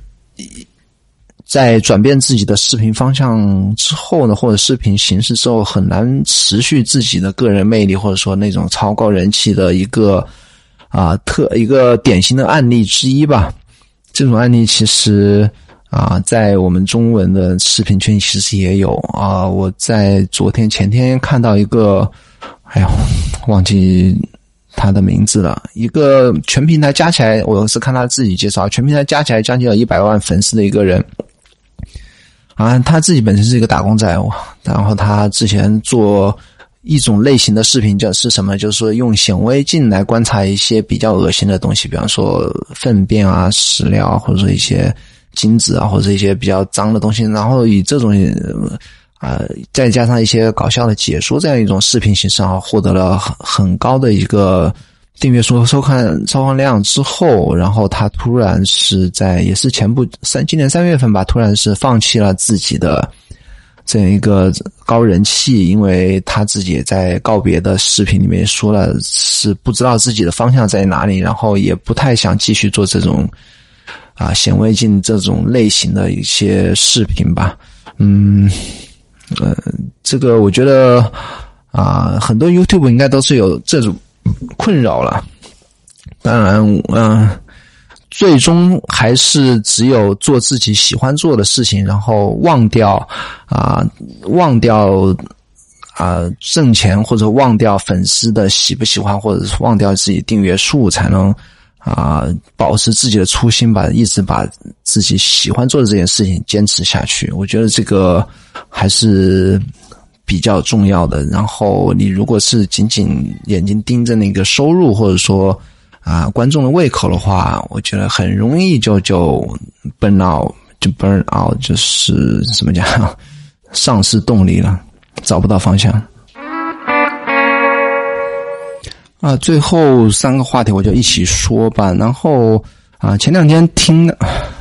在转变自己的视频方向之后呢，或者视频形式之后，很难持续自己的个人魅力，或者说那种超高人气的一个啊特一个典型的案例之一吧。这种案例其实啊，在我们中文的视频圈其实也有啊。我在昨天前天看到一个，哎呦，忘记他的名字了。一个全平台加起来，我是看他自己介绍，全平台加起来将近有一百万粉丝的一个人。啊，他自己本身是一个打工仔，然后他之前做一种类型的视频，叫是什么？就是说用显微镜来观察一些比较恶心的东西，比方说粪便啊、屎尿啊，或者说一些精子啊，或者一些比较脏的东西，然后以这种啊，再加上一些搞笑的解说这样一种视频形式，啊，获得了很很高的一个。订阅数收看收看量之后，然后他突然是在也是前不三今年三月份吧，突然是放弃了自己的这样一个高人气，因为他自己在告别的视频里面说了，是不知道自己的方向在哪里，然后也不太想继续做这种啊显微镜这种类型的一些视频吧。嗯，呃，这个我觉得啊，很多 YouTube 应该都是有这种。困扰了，当然，嗯，最终还是只有做自己喜欢做的事情，然后忘掉啊，忘掉啊挣钱或者忘掉粉丝的喜不喜欢，或者是忘掉自己订阅数，才能啊保持自己的初心吧，一直把自己喜欢做的这件事情坚持下去。我觉得这个还是。比较重要的。然后你如果是仅仅眼睛盯着那个收入，或者说啊观众的胃口的话，我觉得很容易就就 burn out，就 burn out，就是怎么讲，丧失动力了，找不到方向。啊，最后三个话题我就一起说吧。然后啊，前两天听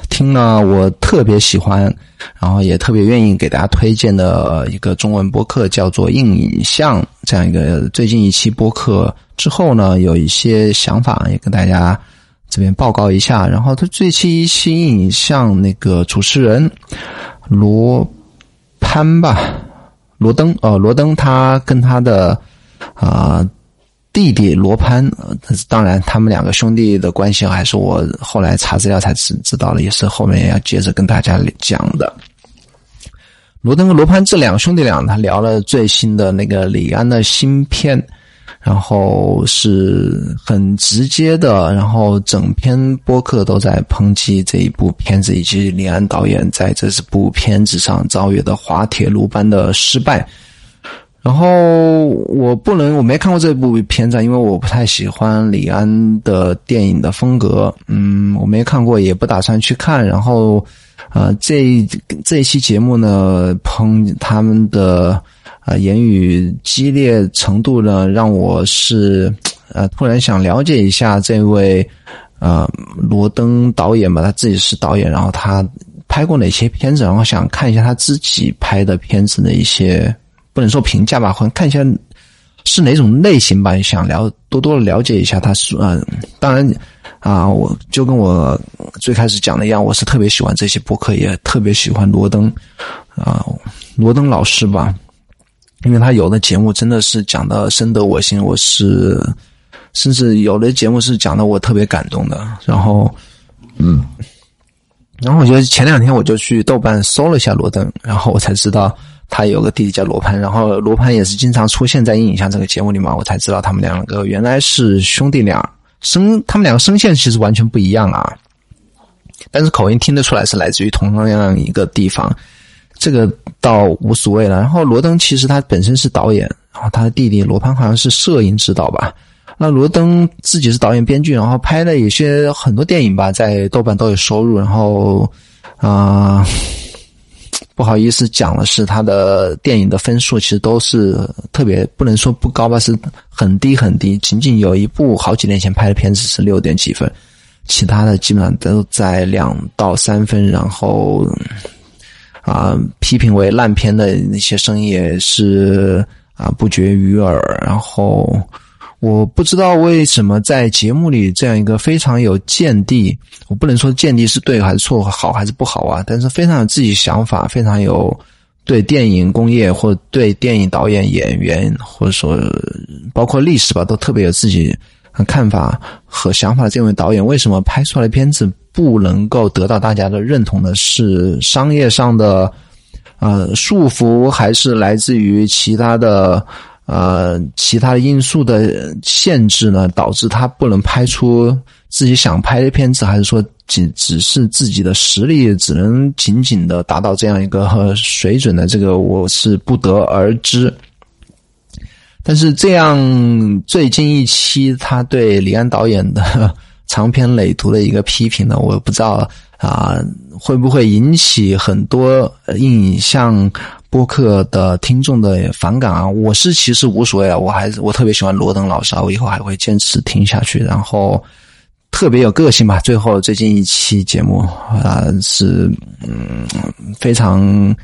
听了我特别喜欢，然后也特别愿意给大家推荐的一个中文播客，叫做“硬影像”这样一个最近一期播客之后呢，有一些想法也跟大家这边报告一下。然后他最近一期“硬影像”那个主持人罗潘吧，罗登呃，罗登他跟他的啊。弟弟罗潘，呃，当然，他们两个兄弟的关系还是我后来查资料才知知道了，也是后面要接着跟大家讲的。罗登和罗潘这两个兄弟俩，他聊了最新的那个李安的新片，然后是很直接的，然后整篇播客都在抨击这一部片子以及李安导演在这部片子上遭遇的滑铁卢般的失败。然后我不能，我没看过这部片子，因为我不太喜欢李安的电影的风格。嗯，我没看过，也不打算去看。然后，呃，这这一期节目呢，抨他们的啊言语激烈程度呢，让我是呃突然想了解一下这位呃罗登导演吧，他自己是导演，然后他拍过哪些片子，然后想看一下他自己拍的片子的一些。不能说评价吧，或者看一下是哪种类型吧，想了多多了解一下他是嗯，当然啊，我就跟我最开始讲的一样，我是特别喜欢这些博客，也特别喜欢罗登啊，罗登老师吧，因为他有的节目真的是讲的深得我心，我是甚至有的节目是讲的我特别感动的，然后嗯，然后我觉得前两天我就去豆瓣搜了一下罗登，然后我才知道。他有个弟弟叫罗盘，然后罗盘也是经常出现在《阴影像》这个节目里嘛，我才知道他们两个原来是兄弟俩，声他们两个声线其实完全不一样啊，但是口音听得出来是来自于同样一个地方，这个倒无所谓了。然后罗登其实他本身是导演，然后他的弟弟罗盘好像是摄影指导吧。那罗登自己是导演编剧，然后拍了有些很多电影吧，在豆瓣都有收入，然后啊。不好意思，讲的是他的电影的分数，其实都是特别不能说不高吧，是很低很低。仅仅有一部好几年前拍的片子是六点几分，其他的基本上都在两到三分。然后啊，批评为烂片的那些声音也是啊不绝于耳。然后。我不知道为什么在节目里这样一个非常有见地，我不能说见地是对还是错，好还是不好啊，但是非常有自己想法，非常有对电影工业或对电影导演、演员或者说包括历史吧，都特别有自己看法和想法。这位导演为什么拍出来的片子不能够得到大家的认同呢？是商业上的呃束缚，还是来自于其他的？呃，其他因素的限制呢，导致他不能拍出自己想拍的片子，还是说仅只是自己的实力只能仅仅的达到这样一个水准的？这个我是不得而知。但是这样最近一期他对李安导演的长篇累牍的一个批评呢，我不知道啊会不会引起很多印象。播客的听众的反感啊，我是其实无所谓啊，我还是我特别喜欢罗登老师啊，我以后还会坚持听下去。然后特别有个性吧，最后最近一期节目啊是嗯非常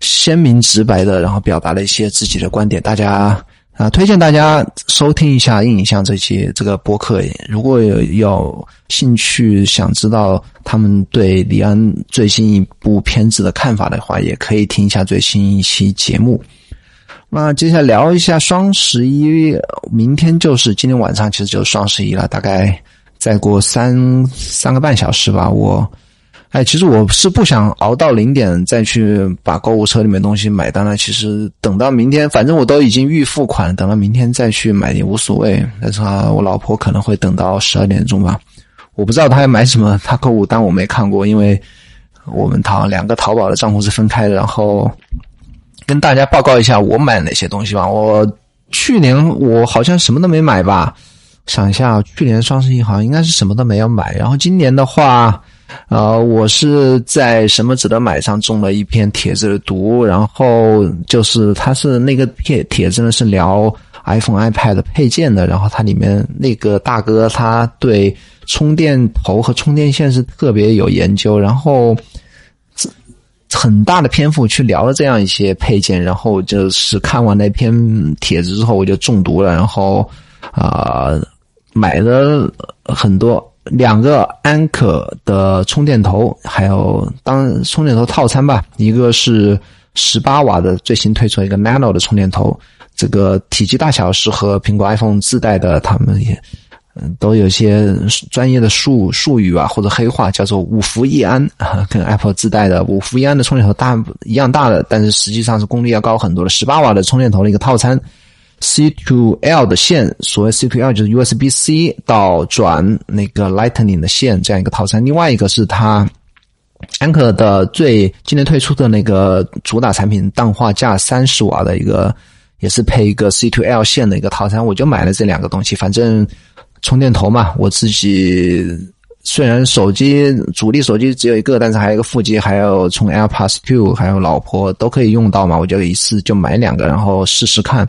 鲜明直白的，然后表达了一些自己的观点，大家。啊，推荐大家收听一下《印象》这期这个播客。如果有有兴趣想知道他们对李安最新一部片子的看法的话，也可以听一下最新一期节目。那接下来聊一下双十一，明天就是今天晚上，其实就是双十一了。大概再过三三个半小时吧，我。哎，其实我是不想熬到零点再去把购物车里面东西买单了。其实等到明天，反正我都已经预付款，等到明天再去买也无所谓。但是啊，我老婆可能会等到十二点钟吧。我不知道她要买什么，她购物单我没看过，因为我们淘两个淘宝的账户是分开的。然后跟大家报告一下我买哪些东西吧。我去年我好像什么都没买吧，想一下，去年双十一好像应该是什么都没有买。然后今年的话，呃，我是在什么值得买上中了一篇帖子的毒，然后就是它是那个帖帖子呢是聊 iPhone、iPad 配件的，然后它里面那个大哥他对充电头和充电线是特别有研究，然后。很大的篇幅去聊了这样一些配件，然后就是看完那篇帖子之后，我就中毒了，然后啊买了很多两个安可的充电头，还有当充电头套餐吧，一个是十八瓦的最新推出一个 Nano 的充电头，这个体积大小是和苹果 iPhone 自带的，他们也嗯。都有些专业的术术语啊，或者黑话，叫做五伏一安，跟 Apple 自带的五伏一安的充电头大一样大的，但是实际上是功率要高很多的十八瓦的充电头的一个套餐，C to L 的线，所谓 C to L 就是 USB C 到转那个 Lightning 的线这样一个套餐。另外一个是它安可的最今年推出的那个主打产品，氮化镓三十瓦的一个，也是配一个 C to L 线的一个套餐，我就买了这两个东西，反正。充电头嘛，我自己虽然手机主力手机只有一个，但是还有一个副机，还有充 AirPods Two，还有老婆都可以用到嘛，我就一次就买两个，然后试试看。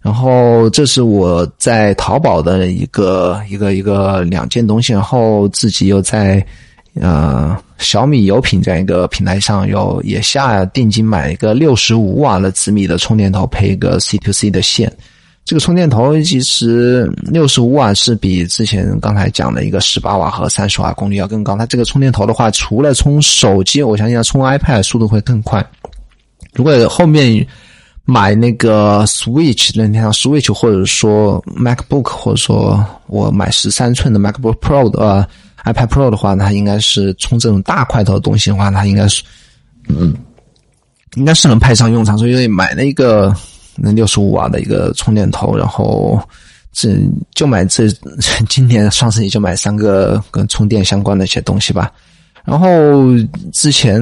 然后这是我在淘宝的一个一个一个两件东西，然后自己又在呃小米有品这样一个平台上有也下定金买一个六十五瓦的紫米的充电头，配一个 C to C 的线。这个充电头其实六十五瓦是比之前刚才讲的一个十八瓦和三十瓦功率要更高。它这个充电头的话，除了充手机，我相信要充 iPad 速度会更快。如果后面买那个 Switch 那天 Switch 或者说 MacBook，或者说我买十三寸的 MacBook Pro 的 iPad Pro 的话，它应该是充这种大块头的东西的话，它应该是嗯，应该是能派上用场。所以买了一个。那六十五瓦的一个充电头，然后这就买这今年双十一就买三个跟充电相关的一些东西吧。然后之前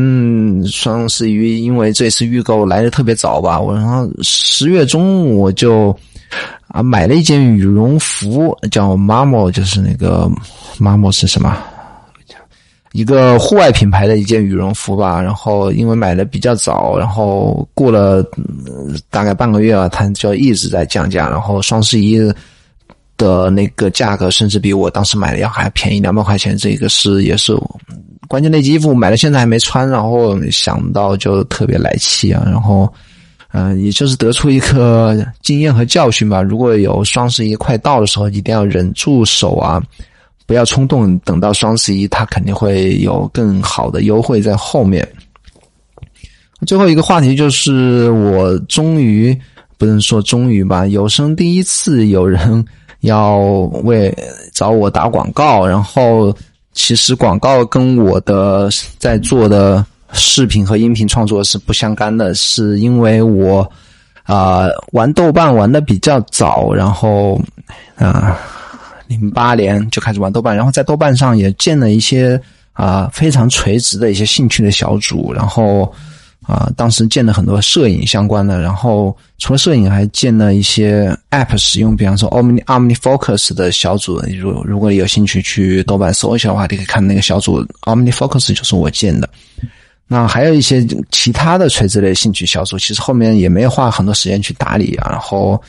双十一因为这次预购来的特别早吧，我然后十月中我就啊买了一件羽绒服，叫 Mamo，就是那个 Mamo 是什么？一个户外品牌的一件羽绒服吧，然后因为买的比较早，然后过了大概半个月啊，它就一直在降价，然后双十一的那个价格甚至比我当时买的要还便宜两百块钱，这个是也是关键那件衣服买了现在还没穿，然后想到就特别来气啊，然后嗯，也就是得出一个经验和教训吧，如果有双十一快到的时候，一定要忍住手啊。不要冲动，等到双十一，它肯定会有更好的优惠在后面。最后一个话题就是，我终于不能说终于吧，有生第一次有人要为找我打广告，然后其实广告跟我的在做的视频和音频创作是不相干的，是因为我啊玩豆瓣玩的比较早，然后啊。零八年就开始玩豆瓣，然后在豆瓣上也建了一些啊非常垂直的一些兴趣的小组，然后啊当时建了很多摄影相关的，然后除了摄影还建了一些 App 使用，比方说 Omni Omni Focus 的小组，如如果有兴趣去豆瓣搜一下的话，你可以看那个小组 Omni Focus 就是我建的。那还有一些其他的垂直类兴趣小组，其实后面也没有花很多时间去打理啊，然后。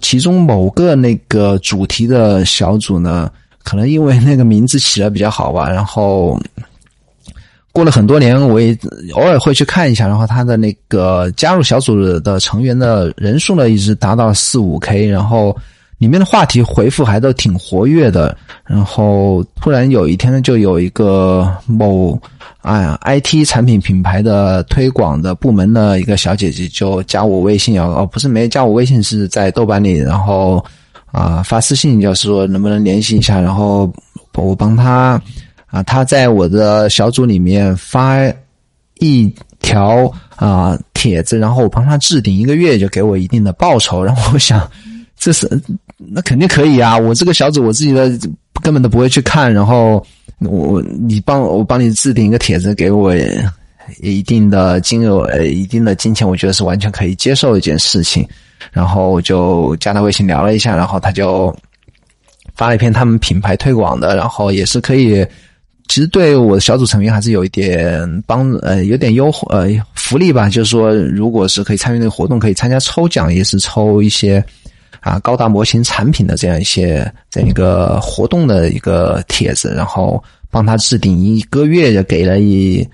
其中某个那个主题的小组呢，可能因为那个名字起的比较好吧，然后过了很多年，我也偶尔会去看一下，然后他的那个加入小组的成员的人数呢，一直达到四五 K，然后。里面的话题回复还都挺活跃的，然后突然有一天呢，就有一个某哎呀 IT 产品品牌的推广的部门的一个小姐姐就加我微信，哦不是没加我微信，是在豆瓣里，然后啊发私信，就是说能不能联系一下，然后我帮他啊，他在我的小组里面发一条啊帖子，然后我帮他置顶一个月，就给我一定的报酬，然后我想这是。那肯定可以啊！我这个小组我自己的根本都不会去看，然后我你帮我帮你置顶一个帖子给我，一定的金额、呃一定的金钱，我觉得是完全可以接受的一件事情。然后我就加他微信聊了一下，然后他就发了一篇他们品牌推广的，然后也是可以，其实对我的小组成员还是有一点帮呃有点优呃福利吧，就是说如果是可以参与那个活动，可以参加抽奖，也是抽一些啊高达模型产品的这样一些这样一个活动的一个帖子，然后帮他置顶一个月，就给了一。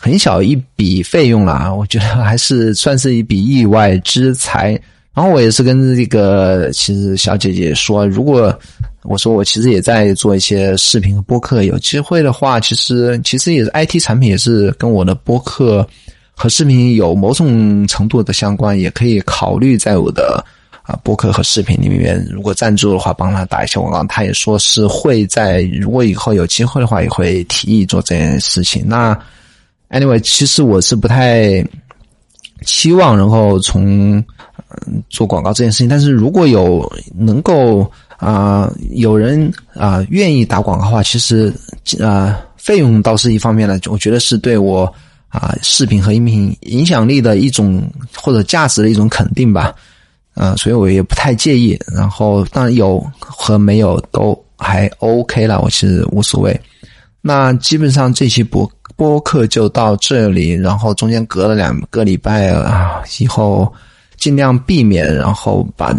很小一笔费用了，我觉得还是算是一笔意外之财。然后我也是跟这个其实小姐姐说，如果我说我其实也在做一些视频和播客，有机会的话，其实其实也是 IT 产品，也是跟我的播客和视频有某种程度的相关，也可以考虑在我的啊播客和视频里面，如果赞助的话，帮他打一些广告。他也说是会在如果以后有机会的话，也会提议做这件事情。那 Anyway，其实我是不太期望然后从嗯做广告这件事情，但是如果有能够啊有人啊愿意打广告的话，其实啊费用倒是一方面呢，我觉得是对我啊视频和音频影响力的一种或者价值的一种肯定吧，啊，所以我也不太介意。然后当然有和没有都还 OK 了，我其实无所谓。那基本上这期播。播客就到这里，然后中间隔了两个礼拜啊，以后尽量避免，然后把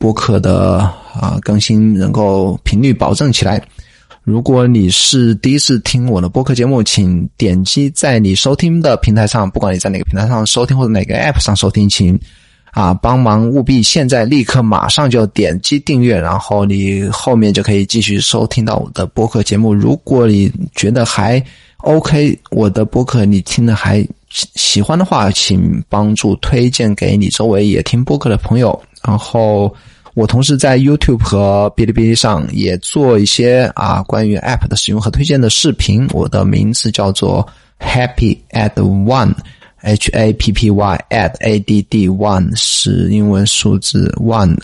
播客的啊更新能够频率保证起来。如果你是第一次听我的播客节目，请点击在你收听的平台上，不管你在哪个平台上收听或者哪个 App 上收听，请啊帮忙务必现在立刻马上就点击订阅，然后你后面就可以继续收听到我的播客节目。如果你觉得还 OK，我的播客你听的还喜欢的话，请帮助推荐给你周围也听播客的朋友。然后我同时在 YouTube 和哔哩哔哩上也做一些啊关于 App 的使用和推荐的视频。我的名字叫做 Happy Add One，H A P P Y Add A D One 是英文数字 One。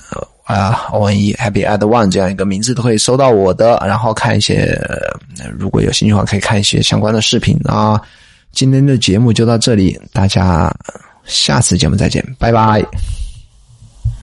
啊，O N E Happy Add One 这样一个名字都可以搜到我的，然后看一些，如果有兴趣的话，可以看一些相关的视频啊。今天的节目就到这里，大家下次节目再见，拜拜。